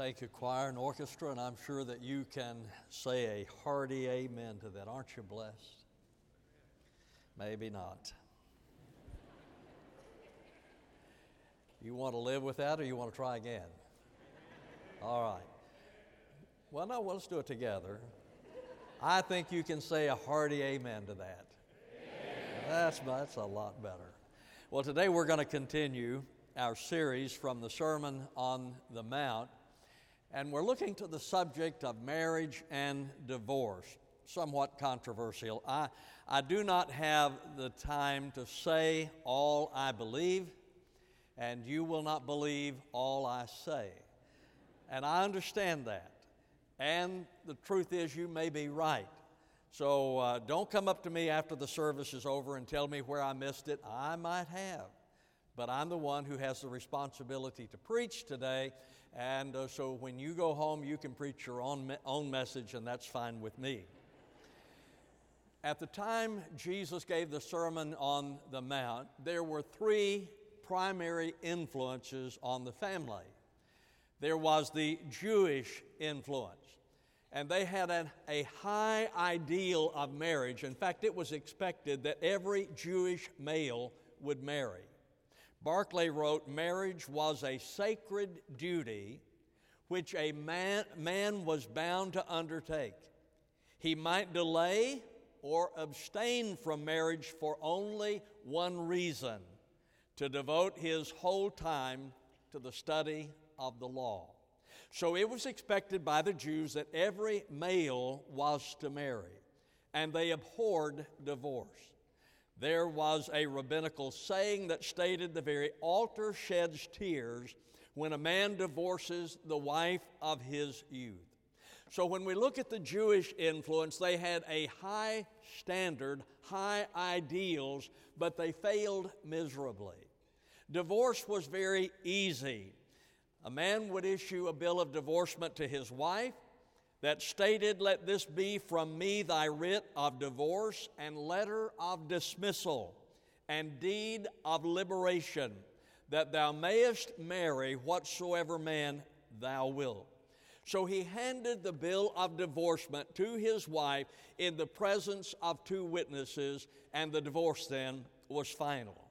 Thank you, choir and orchestra, and I'm sure that you can say a hearty amen to that. Aren't you blessed? Maybe not. You want to live with that or you want to try again? All right. Well, no, well, let's do it together. I think you can say a hearty amen to that. That's, that's a lot better. Well, today we're going to continue our series from the Sermon on the Mount, and we're looking to the subject of marriage and divorce. Somewhat controversial. I, I do not have the time to say all I believe, and you will not believe all I say. And I understand that. And the truth is, you may be right. So uh, don't come up to me after the service is over and tell me where I missed it. I might have. But I'm the one who has the responsibility to preach today. And uh, so when you go home, you can preach your own, me- own message, and that's fine with me. At the time Jesus gave the Sermon on the Mount, there were three primary influences on the family. There was the Jewish influence, and they had an, a high ideal of marriage. In fact, it was expected that every Jewish male would marry. Barclay wrote, Marriage was a sacred duty which a man, man was bound to undertake. He might delay or abstain from marriage for only one reason to devote his whole time to the study of the law. So it was expected by the Jews that every male was to marry, and they abhorred divorce. There was a rabbinical saying that stated the very altar sheds tears when a man divorces the wife of his youth. So when we look at the Jewish influence, they had a high standard, high ideals, but they failed miserably. Divorce was very easy. A man would issue a bill of divorcement to his wife that stated, Let this be from me thy writ of divorce and letter of dismissal and deed of liberation, that thou mayest marry whatsoever man thou wilt. So he handed the bill of divorcement to his wife in the presence of two witnesses, and the divorce then was final.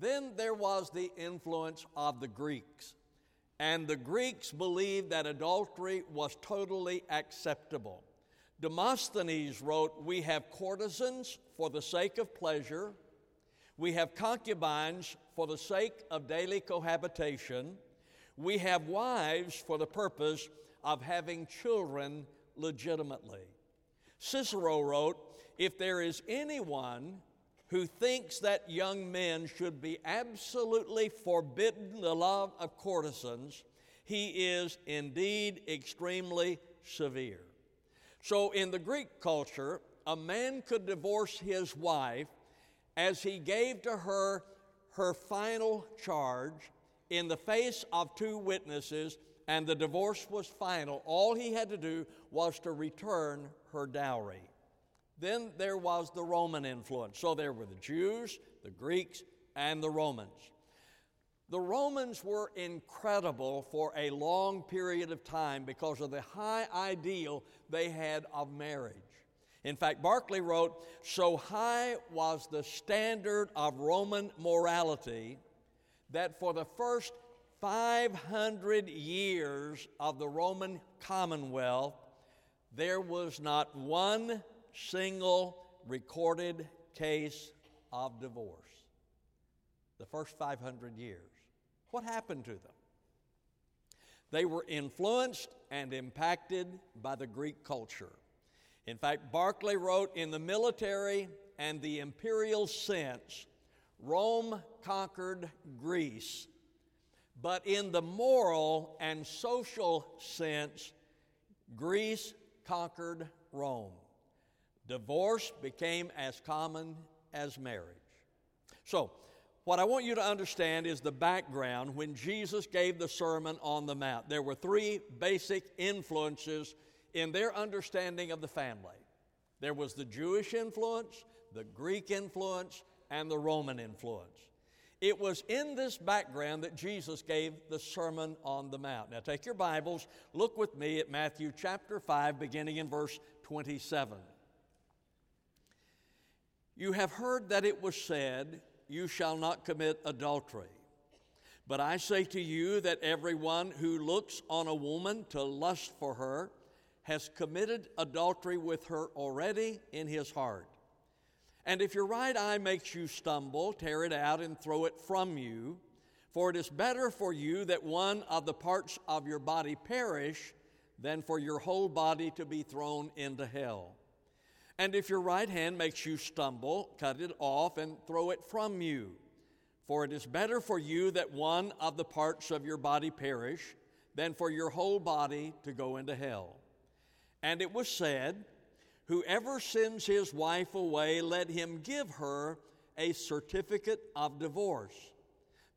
Then there was the influence of the Greeks. And the Greeks believed that adultery was totally acceptable. Demosthenes wrote, We have courtesans for the sake of pleasure, we have concubines for the sake of daily cohabitation, we have wives for the purpose of having children legitimately. Cicero wrote, If there is anyone who thinks that young men should be absolutely forbidden the love of courtesans, he is indeed extremely severe. So, in the Greek culture, a man could divorce his wife as he gave to her her final charge in the face of two witnesses, and the divorce was final. All he had to do was to return her dowry. Then there was the Roman influence. So there were the Jews, the Greeks, and the Romans. The Romans were incredible for a long period of time because of the high ideal they had of marriage. In fact, Barclay wrote, So high was the standard of Roman morality that for the first 500 years of the Roman Commonwealth, there was not one single recorded case of divorce. The first 500 years. What happened to them? They were influenced and impacted by the Greek culture. In fact, Barclay wrote in the military and the imperial sense, Rome conquered Greece. But in the moral and social sense, Greece conquered Rome. Divorce became as common as marriage. So, what I want you to understand is the background when Jesus gave the Sermon on the Mount. There were three basic influences in their understanding of the family there was the Jewish influence, the Greek influence, and the Roman influence. It was in this background that Jesus gave the Sermon on the Mount. Now, take your Bibles, look with me at Matthew chapter 5, beginning in verse 27. You have heard that it was said, You shall not commit adultery. But I say to you that everyone who looks on a woman to lust for her has committed adultery with her already in his heart. And if your right eye makes you stumble, tear it out and throw it from you. For it is better for you that one of the parts of your body perish than for your whole body to be thrown into hell. And if your right hand makes you stumble, cut it off and throw it from you. For it is better for you that one of the parts of your body perish than for your whole body to go into hell. And it was said, Whoever sends his wife away, let him give her a certificate of divorce.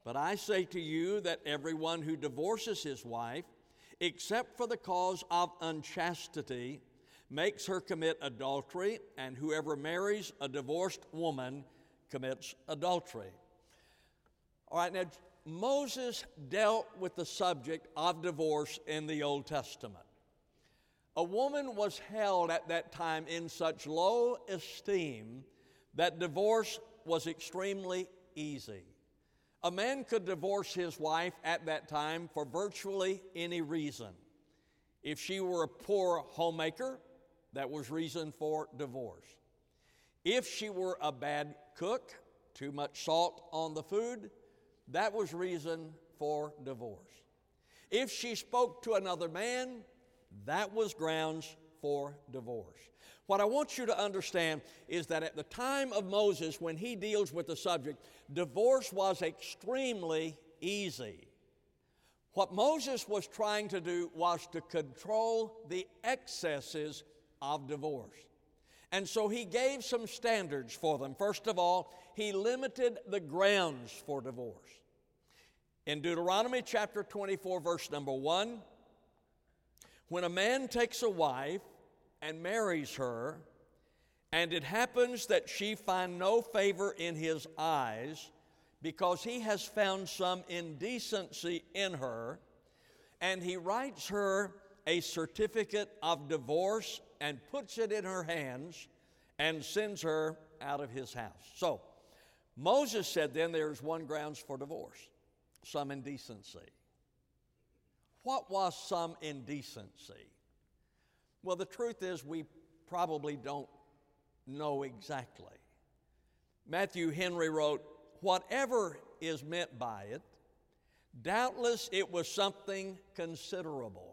But I say to you that everyone who divorces his wife, except for the cause of unchastity, makes her commit adultery, and whoever marries a divorced woman commits adultery. All right, now Moses dealt with the subject of divorce in the Old Testament. A woman was held at that time in such low esteem that divorce was extremely easy. A man could divorce his wife at that time for virtually any reason. If she were a poor homemaker, that was reason for divorce. If she were a bad cook, too much salt on the food, that was reason for divorce. If she spoke to another man, that was grounds for divorce. What I want you to understand is that at the time of Moses, when he deals with the subject, divorce was extremely easy. What Moses was trying to do was to control the excesses of divorce. And so he gave some standards for them. First of all, he limited the grounds for divorce. In Deuteronomy chapter 24, verse number 1, when a man takes a wife and marries her, and it happens that she find no favor in his eyes because he has found some indecency in her, and he writes her a certificate of divorce and puts it in her hands and sends her out of his house. So, Moses said then there's one grounds for divorce some indecency. What was some indecency? Well, the truth is, we probably don't know exactly. Matthew Henry wrote, Whatever is meant by it, doubtless it was something considerable,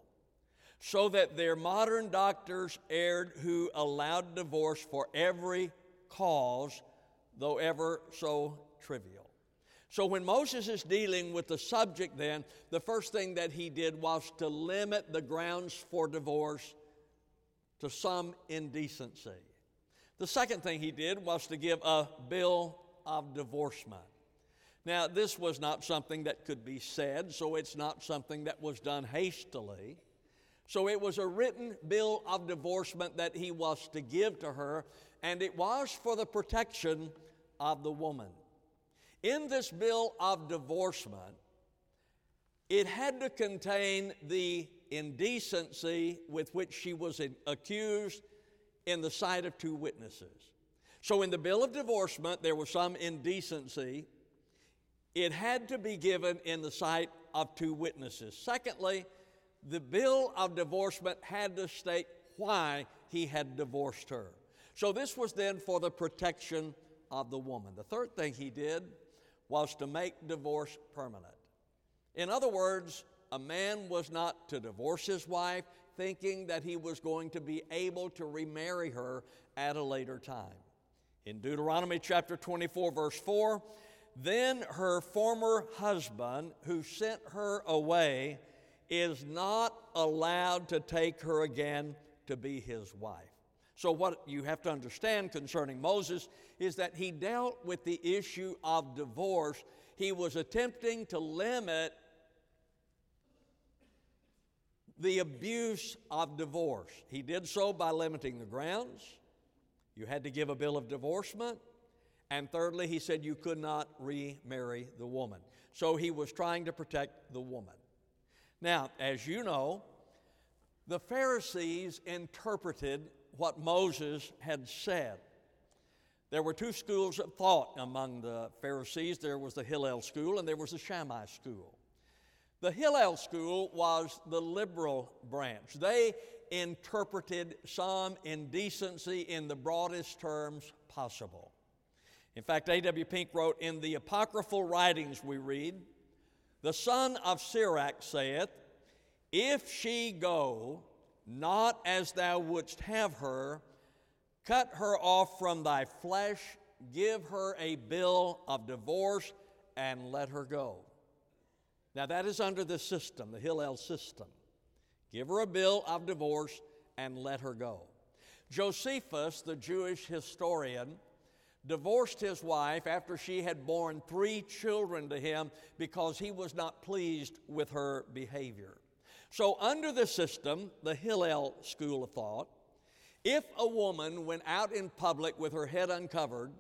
so that their modern doctors erred who allowed divorce for every cause, though ever so trivial. So when Moses is dealing with the subject, then, the first thing that he did was to limit the grounds for divorce to some indecency. The second thing he did was to give a bill of divorcement. Now, this was not something that could be said, so it's not something that was done hastily. So it was a written bill of divorcement that he was to give to her, and it was for the protection of the woman. In this bill of divorcement, it had to contain the indecency with which she was accused in the sight of two witnesses. So, in the bill of divorcement, there was some indecency. It had to be given in the sight of two witnesses. Secondly, the bill of divorcement had to state why he had divorced her. So, this was then for the protection of the woman. The third thing he did was to make divorce permanent. In other words, a man was not to divorce his wife thinking that he was going to be able to remarry her at a later time. In Deuteronomy chapter 24, verse 4, then her former husband who sent her away is not allowed to take her again to be his wife. So, what you have to understand concerning Moses is that he dealt with the issue of divorce. He was attempting to limit the abuse of divorce. He did so by limiting the grounds. You had to give a bill of divorcement, And thirdly, he said you could not remarry the woman. So he was trying to protect the woman. Now, as you know, the Pharisees interpreted what Moses had said. There were two schools of thought among the Pharisees there was the Hillel school and there was the Shammai school. The Hillel school was the liberal branch. They interpreted some indecency in the broadest terms possible. In fact, A.W. Pink wrote, In the apocryphal writings we read, the son of Sirach saith, If she go not as thou wouldst have her, cut her off from thy flesh, give her a bill of divorce, and let her go. Now, that is under the system, the Hillel system. Give her a bill of divorce and let her go. Josephus, the Jewish historian, divorced his wife after she had borne three children to him because he was not pleased with her behavior. So, under the system, the Hillel school of thought, if a woman went out in public with her head uncovered,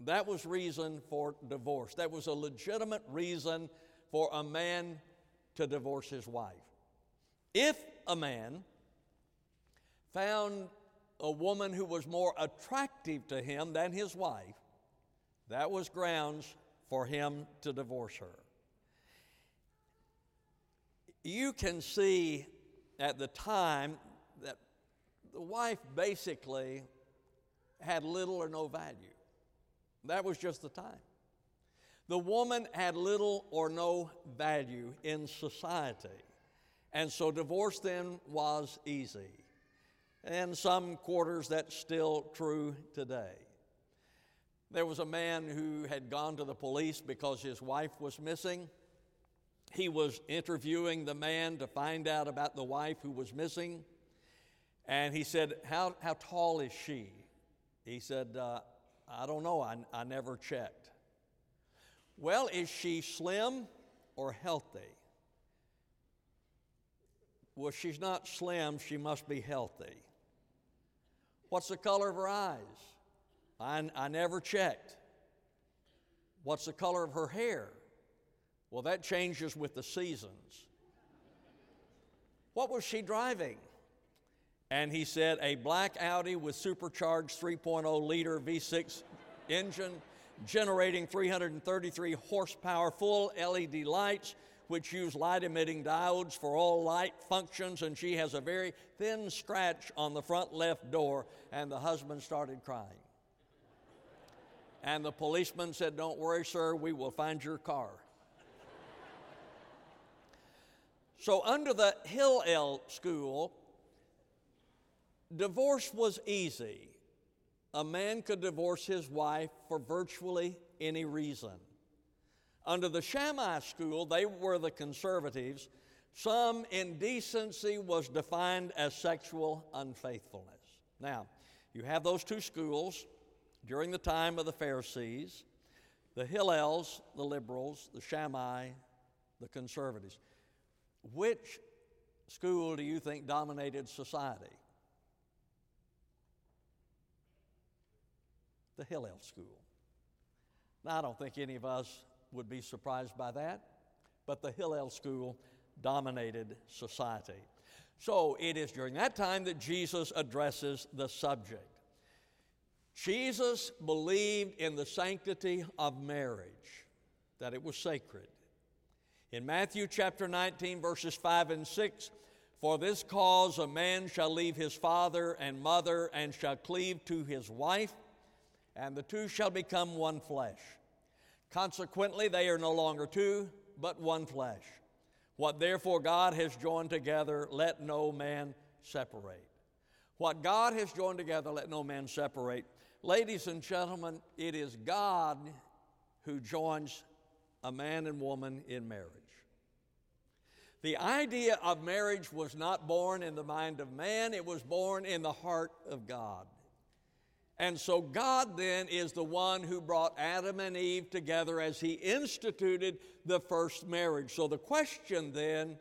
that was reason for divorce. That was a legitimate reason for a man to divorce his wife. If a man found a woman who was more attractive to him than his wife, that was grounds for him to divorce her. You can see at the time that the wife basically had little or no value. That was just the time. The woman had little or no value in society. And so divorce then was easy. And some quarters that's still true today. There was a man who had gone to the police because his wife was missing. He was interviewing the man to find out about the wife who was missing. And he said, How, how tall is she? He said, uh, I don't know. I, I never checked. Well, is she slim or healthy? Well, she's not slim, she must be healthy. What's the color of her eyes? I, I never checked. What's the color of her hair? Well, that changes with the seasons. What was she driving? And he said, a black Audi with supercharged 3.0 liter V6 engine, generating 333 horsepower, full LED lights, which use light emitting diodes for all light functions, and she has a very thin scratch on the front left door, and the husband started crying. And the policeman said, Don't worry, sir, we will find your car. so, under the Hillel school, divorce was easy. A man could divorce his wife for virtually any reason. Under the Shammai school, they were the conservatives. Some indecency was defined as sexual unfaithfulness. Now, you have those two schools during the time of the Pharisees the Hillels, the liberals, the Shammai, the conservatives. Which school do you think dominated society? The Hillel school. Now, I don't think any of us would be surprised by that, but the Hillel school dominated society. So it is during that time that Jesus addresses the subject. Jesus believed in the sanctity of marriage, that it was sacred. In Matthew chapter 19, verses 5 and 6, for this cause a man shall leave his father and mother and shall cleave to his wife, and the two shall become one flesh. Consequently, they are no longer two, but one flesh. What therefore God has joined together, let no man separate. What God has joined together, let no man separate. Ladies and gentlemen, it is God who joins a man and woman in marriage. The idea of marriage was not born in the mind of man, it was born in the heart of God. And so God then is the one who brought Adam and Eve together as he instituted the first marriage. So the question then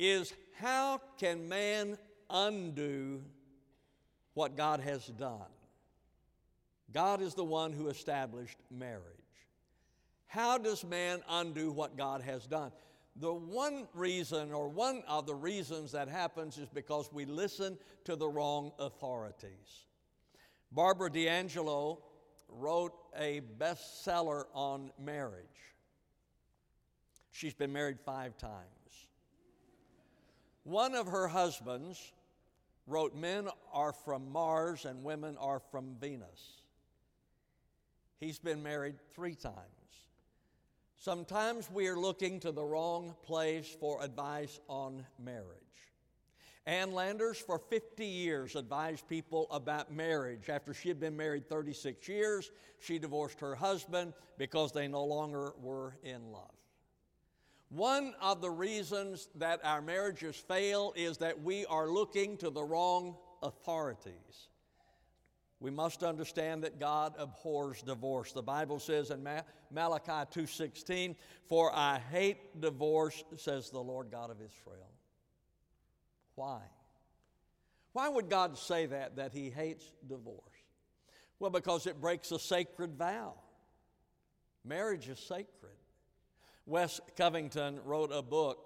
is how can man undo what God has done? God is the one who established marriage. How does man undo what God has done? The one reason, or one of the reasons that happens, is because we listen to the wrong authorities. Barbara DiAngelo wrote a bestseller on marriage. She's been married five times. One of her husbands wrote, Men are from Mars and women are from Venus. He's been married three times. Sometimes we are looking to the wrong place for advice on marriage. Ann Landers, for 50 years, advised people about marriage. After she had been married 36 years, she divorced her husband because they no longer were in love. One of the reasons that our marriages fail is that we are looking to the wrong authorities. We must understand that God abhors divorce. The Bible says in Malachi 2:16, "For I hate divorce," says the Lord God of Israel. Why? Why would God say that that he hates divorce? Well, because it breaks a sacred vow. Marriage is sacred. Wes Covington wrote a book,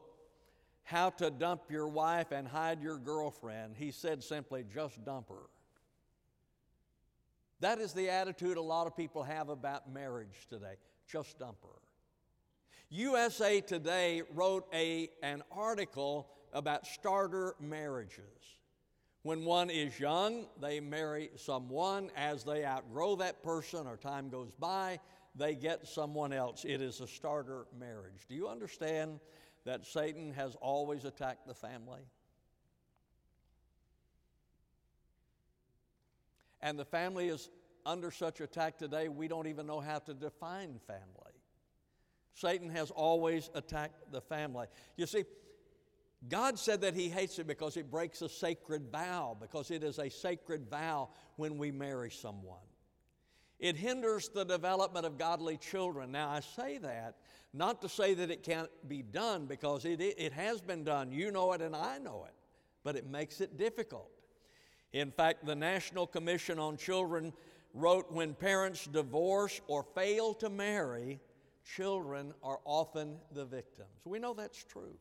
How to Dump Your Wife and Hide Your Girlfriend. He said simply, just dump her. That is the attitude a lot of people have about marriage today. Just dump her. USA Today wrote a, an article about starter marriages. When one is young, they marry someone. As they outgrow that person or time goes by, they get someone else. It is a starter marriage. Do you understand that Satan has always attacked the family? And the family is under such attack today, we don't even know how to define family. Satan has always attacked the family. You see, God said that He hates it because it breaks a sacred vow, because it is a sacred vow when we marry someone. It hinders the development of godly children. Now, I say that not to say that it can't be done, because it, it has been done. You know it and I know it, but it makes it difficult. In fact, the National Commission on Children wrote when parents divorce or fail to marry, children are often the victims. We know that's true.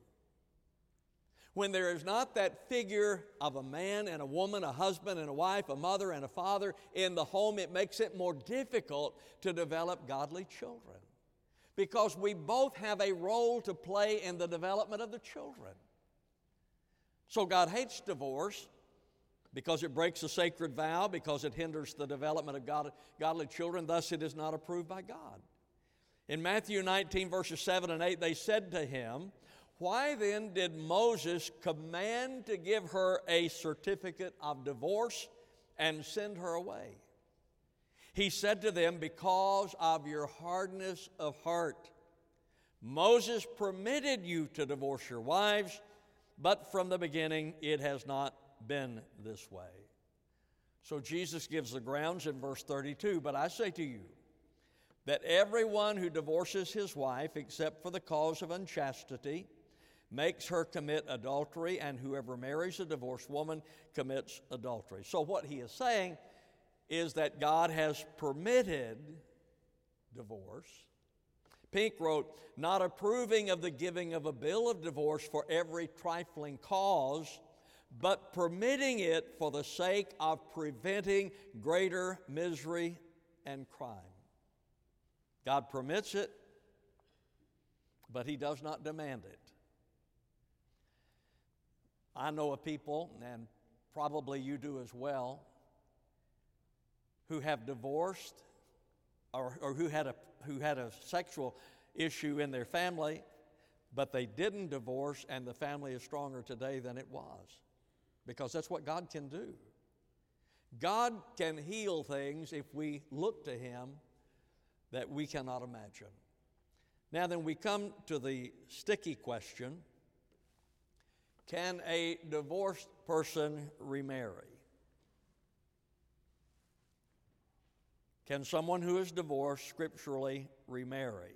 When there is not that figure of a man and a woman, a husband and a wife, a mother and a father in the home, it makes it more difficult to develop godly children. Because we both have a role to play in the development of the children. So God hates divorce because it breaks a sacred vow, because it hinders the development of God, godly children, thus it is not approved by God. In Matthew 19, verses 7 and 8, they said to him, Why then did Moses command to give her a certificate of divorce and send her away? He said to them, Because of your hardness of heart. Moses permitted you to divorce your wives, but from the beginning it has not been this way. So Jesus gives the grounds in verse 32 But I say to you that everyone who divorces his wife, except for the cause of unchastity, makes her commit adultery, and whoever marries a divorced woman commits adultery. So, what he is saying is that God has permitted divorce. Pink wrote, not approving of the giving of a bill of divorce for every trifling cause but permitting it for the sake of preventing greater misery and crime. God permits it, but He does not demand it. I know of people, and probably you do as well, who have divorced or, or who, had a, who had a sexual issue in their family, but they didn't divorce, and the family is stronger today than it was because that's what God can do. God can heal things if we look to Him that we cannot imagine. Now, then, we come to the sticky question Can a divorced person remarry? Can someone who is divorced scripturally remarry?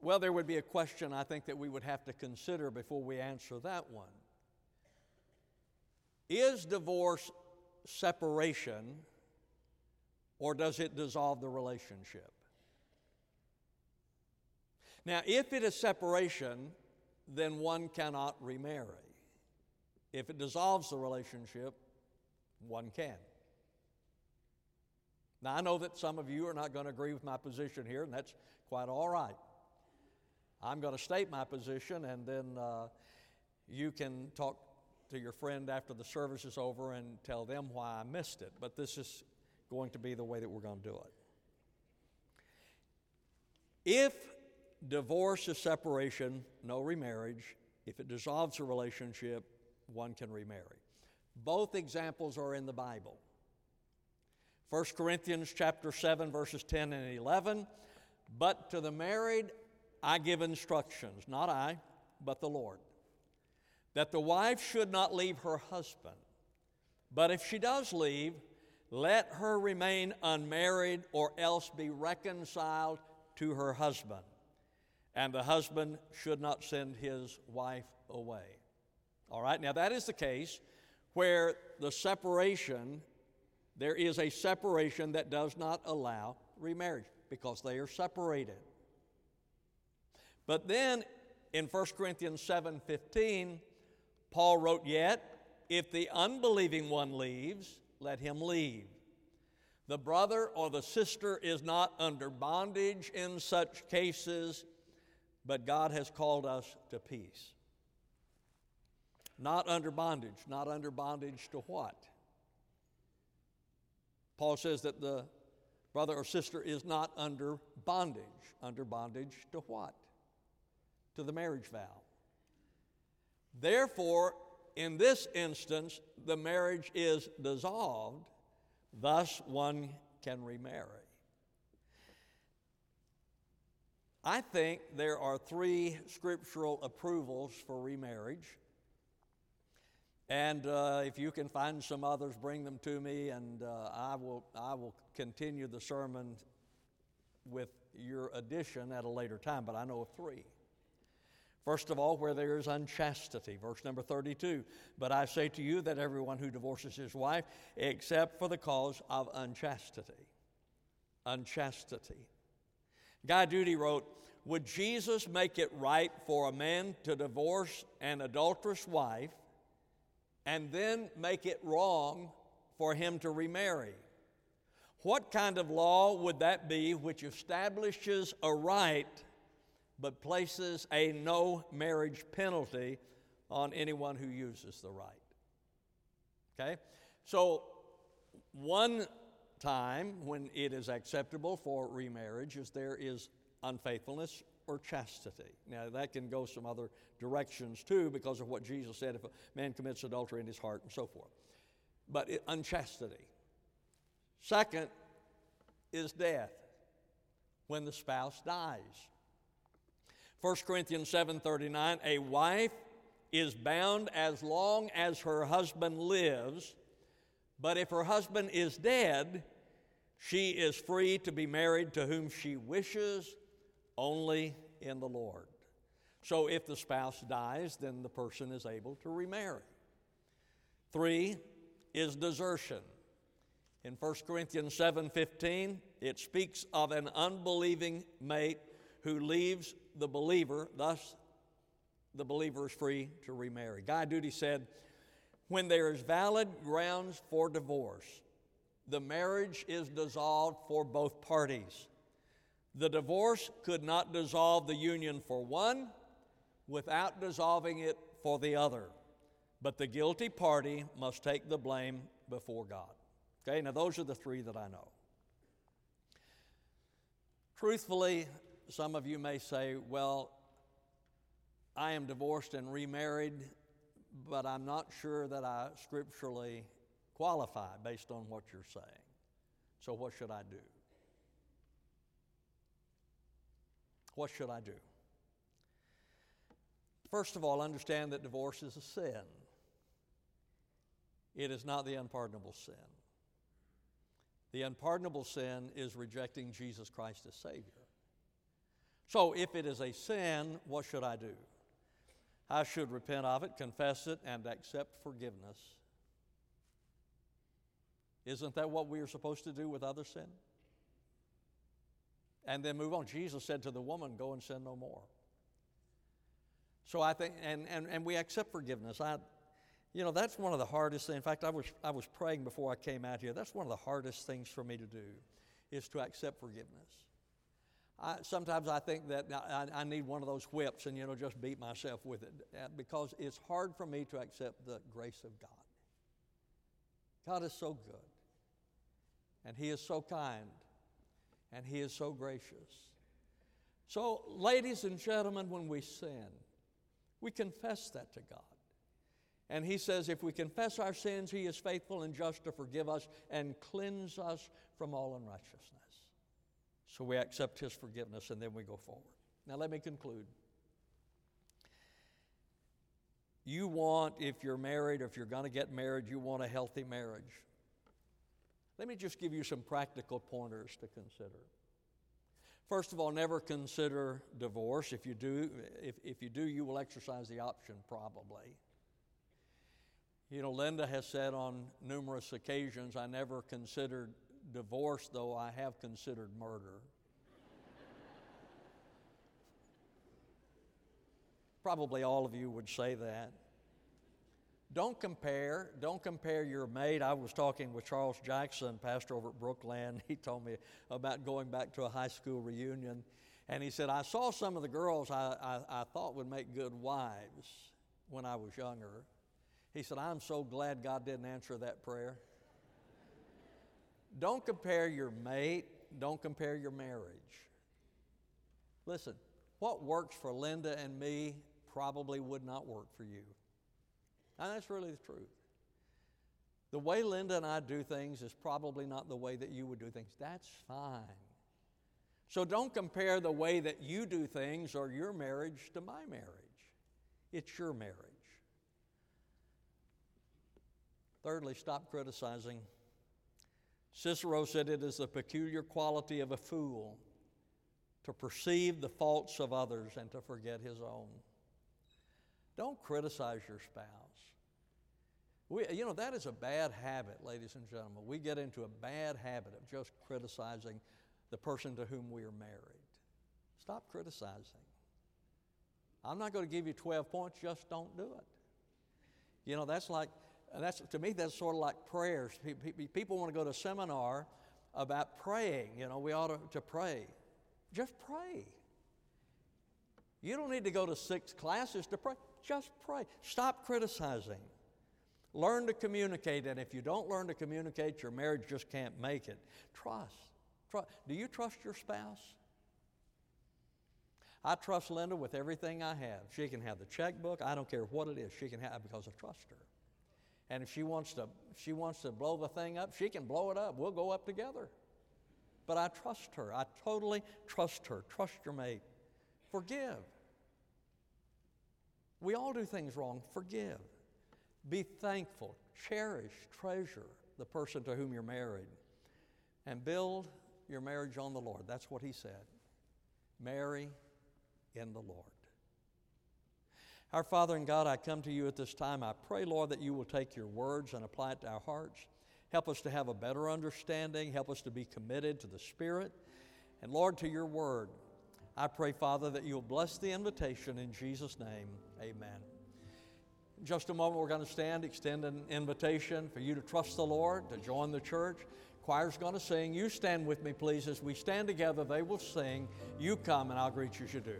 Well, there would be a question I think that we would have to consider before we answer that one. Is divorce separation or does it dissolve the relationship? Now, if it is separation, then one cannot remarry. If it dissolves the relationship, one can. Now, I know that some of you are not going to agree with my position here, and that's quite all right. I'm going to state my position, and then uh, you can talk to your friend after the service is over and tell them why I missed it. But this is going to be the way that we're going to do it. If divorce is separation, no remarriage. If it dissolves a relationship, one can remarry. Both examples are in the Bible. 1 Corinthians chapter 7 verses 10 and 11, but to the married I give instructions, not I, but the Lord, that the wife should not leave her husband. But if she does leave, let her remain unmarried or else be reconciled to her husband. And the husband should not send his wife away. All right, now that is the case where the separation, there is a separation that does not allow remarriage because they are separated. But then in 1 Corinthians 7:15, Paul wrote, "Yet if the unbelieving one leaves, let him leave. The brother or the sister is not under bondage in such cases, but God has called us to peace." Not under bondage, not under bondage to what? Paul says that the brother or sister is not under bondage. Under bondage to what? to the marriage vow. Therefore, in this instance, the marriage is dissolved, thus, one can remarry. I think there are three scriptural approvals for remarriage. And uh, if you can find some others, bring them to me, and uh, I, will, I will continue the sermon with your addition at a later time, but I know of three. First of all, where there is unchastity. Verse number 32. But I say to you that everyone who divorces his wife, except for the cause of unchastity. Unchastity. Guy Duty wrote, Would Jesus make it right for a man to divorce an adulterous wife and then make it wrong for him to remarry? What kind of law would that be which establishes a right? but places a no marriage penalty on anyone who uses the right. Okay? So, one time when it is acceptable for remarriage is there is unfaithfulness or chastity. Now, that can go some other directions too because of what Jesus said if a man commits adultery in his heart and so forth. But it, unchastity. Second is death when the spouse dies. 1 Corinthians 7:39 a wife is bound as long as her husband lives but if her husband is dead she is free to be married to whom she wishes only in the Lord. So if the spouse dies then the person is able to remarry. 3 is desertion. In 1 Corinthians 7:15 it speaks of an unbelieving mate who leaves the believer, thus, the believer is free to remarry. Guy Duty said, When there is valid grounds for divorce, the marriage is dissolved for both parties. The divorce could not dissolve the union for one without dissolving it for the other. But the guilty party must take the blame before God. Okay, now those are the three that I know. Truthfully, some of you may say, well, I am divorced and remarried, but I'm not sure that I scripturally qualify based on what you're saying. So, what should I do? What should I do? First of all, understand that divorce is a sin. It is not the unpardonable sin. The unpardonable sin is rejecting Jesus Christ as Savior. So, if it is a sin, what should I do? I should repent of it, confess it, and accept forgiveness. Isn't that what we are supposed to do with other sin? And then move on. Jesus said to the woman, Go and sin no more. So I think, and, and, and we accept forgiveness. I, you know, that's one of the hardest things. In fact, I was, I was praying before I came out here. That's one of the hardest things for me to do, is to accept forgiveness. I, sometimes I think that I, I, need one of those whips and, you know, just beat myself with it uh, because it's hard for me to accept the grace of God. God is so good, and He is so kind, and He is so gracious. So, ladies and gentlemen, when we sin, we confess that to God. And he says, if we confess our sins, he is faithful and just to forgive us and cleanse us from all unrighteousness. So we accept his forgiveness and then we go forward. Now, let me conclude. You want, if you're married or if you're going to get married, you want a healthy marriage. Let me just give you some practical pointers to consider. First of all, never consider divorce. If you do, if, if you do, you will exercise the option probably. You know, Linda has said on numerous occasions, I never considered divorce, though I have considered murder. Probably all of you would say that. Don't compare. Don't compare your mate. I was talking with Charles Jackson, pastor over at Brookland. He told me about going back to a high school reunion. And he said, I saw some of the girls I, I, I thought would make good wives when I was younger. He said, I'm so glad God didn't answer that prayer. Don't compare your mate, don't compare your marriage. Listen, what works for Linda and me probably would not work for you. And that's really the truth. The way Linda and I do things is probably not the way that you would do things. That's fine. So don't compare the way that you do things or your marriage to my marriage. It's your marriage. Thirdly, stop criticizing. Cicero said it is a peculiar quality of a fool to perceive the faults of others and to forget his own. Don't criticize your spouse. We, you know, that is a bad habit, ladies and gentlemen. We get into a bad habit of just criticizing the person to whom we are married. Stop criticizing. I'm not going to give you 12 points, just don't do it. You know, that's like, that's, to me, that's sort of like prayers. People want to go to a seminar about praying. You know, we ought to, to pray. Just pray. You don't need to go to six classes to pray. Just pray. Stop criticizing. Learn to communicate, and if you don't learn to communicate, your marriage just can't make it. Trust. trust. Do you trust your spouse? I trust Linda with everything I have. She can have the checkbook. I don't care what it is. She can have because I trust her. And if she wants to, she wants to blow the thing up, she can blow it up. We'll go up together. But I trust her. I totally trust her. Trust your mate. Forgive. We all do things wrong. Forgive. Be thankful. Cherish, treasure the person to whom you're married. And build your marriage on the Lord. That's what he said. Marry in the Lord. Our Father and God, I come to you at this time. I pray, Lord, that you will take your words and apply it to our hearts. Help us to have a better understanding. Help us to be committed to the Spirit. And Lord, to your word. I pray, Father, that you'll bless the invitation in Jesus' name. Amen. In just a moment, we're going to stand, extend an invitation for you to trust the Lord, to join the church. Choir's going to sing. You stand with me, please. As we stand together, they will sing. You come, and I'll greet you as you do.